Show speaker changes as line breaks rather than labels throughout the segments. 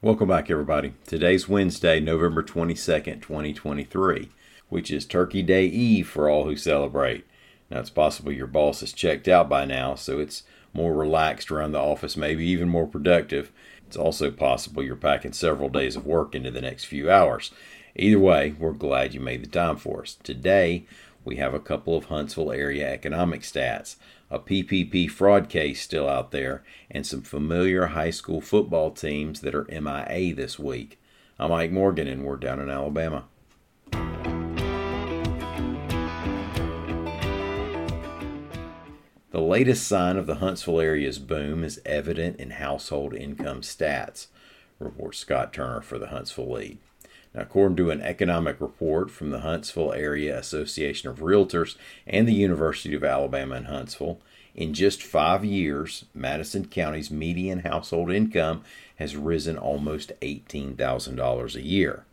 Welcome back, everybody. Today's Wednesday, November 22nd, 2023, which is Turkey Day Eve for all who celebrate. Now, it's possible your boss is checked out by now, so it's more relaxed around the office, maybe even more productive. It's also possible you're packing several days of work into the next few hours. Either way, we're glad you made the time for us. Today, we have a couple of Huntsville area economic stats, a PPP fraud case still out there, and some familiar high school football teams that are MIA this week. I'm Mike Morgan, and we're down in Alabama. The latest sign of the Huntsville area's boom is evident in household income stats, reports Scott Turner for the Huntsville Lead. Now, according to an economic report from the Huntsville Area Association of Realtors and the University of Alabama in Huntsville, in just five years, Madison County's median household income has risen almost $18,000 a year.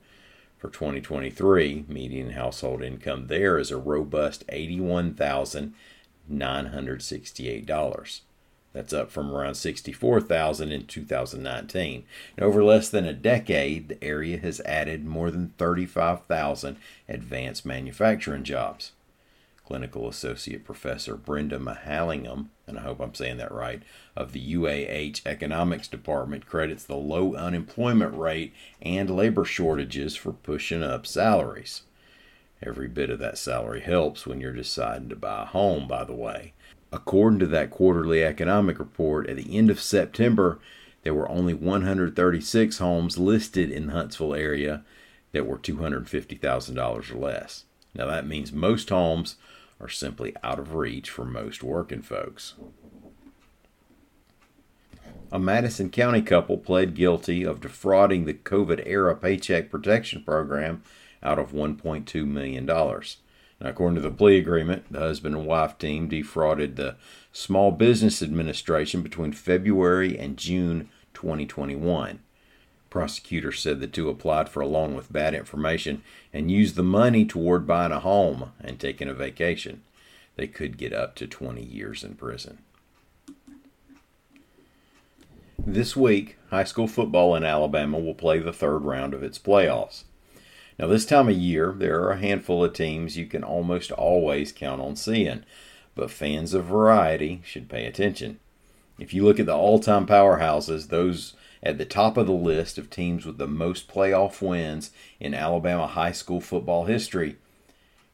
For 2023, median household income there is a robust $81,968. That's up from around 64,000 in 2019. And over less than a decade, the area has added more than 35,000 advanced manufacturing jobs. Clinical Associate Professor Brenda Mahalingam, and I hope I'm saying that right, of the UAH Economics Department credits the low unemployment rate and labor shortages for pushing up salaries. Every bit of that salary helps when you're deciding to buy a home, by the way. According to that quarterly economic report, at the end of September, there were only 136 homes listed in the Huntsville area that were $250,000 or less. Now, that means most homes are simply out of reach for most working folks. A Madison County couple pled guilty of defrauding the COVID era Paycheck Protection Program out of $1.2 million. Now, according to the plea agreement, the husband and wife team defrauded the Small Business Administration between February and June 2021. Prosecutors said the two applied for a loan with bad information and used the money toward buying a home and taking a vacation. They could get up to 20 years in prison. This week, high school football in Alabama will play the third round of its playoffs. Now, this time of year, there are a handful of teams you can almost always count on seeing, but fans of variety should pay attention. If you look at the all time powerhouses, those at the top of the list of teams with the most playoff wins in Alabama high school football history,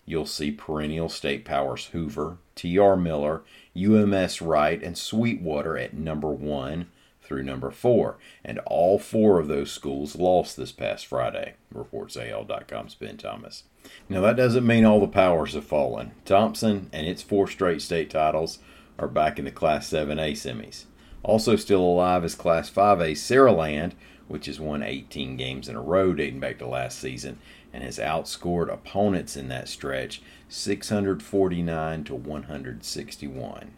you'll see perennial state powers Hoover, T.R. Miller, UMS Wright, and Sweetwater at number one through number four, and all four of those schools lost this past Friday, reports AL.com's Ben Thomas. Now, that doesn't mean all the powers have fallen. Thompson and its four straight state titles are back in the Class 7A semis. Also, still alive is Class 5A Saraland, which has won 18 games in a row dating back to last season and has outscored opponents in that stretch 649 to 161.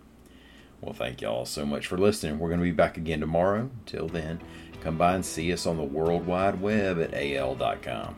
Well, thank y'all so much for listening. We're going to be back again tomorrow. Till then, come by and see us on the World Wide Web at al.com.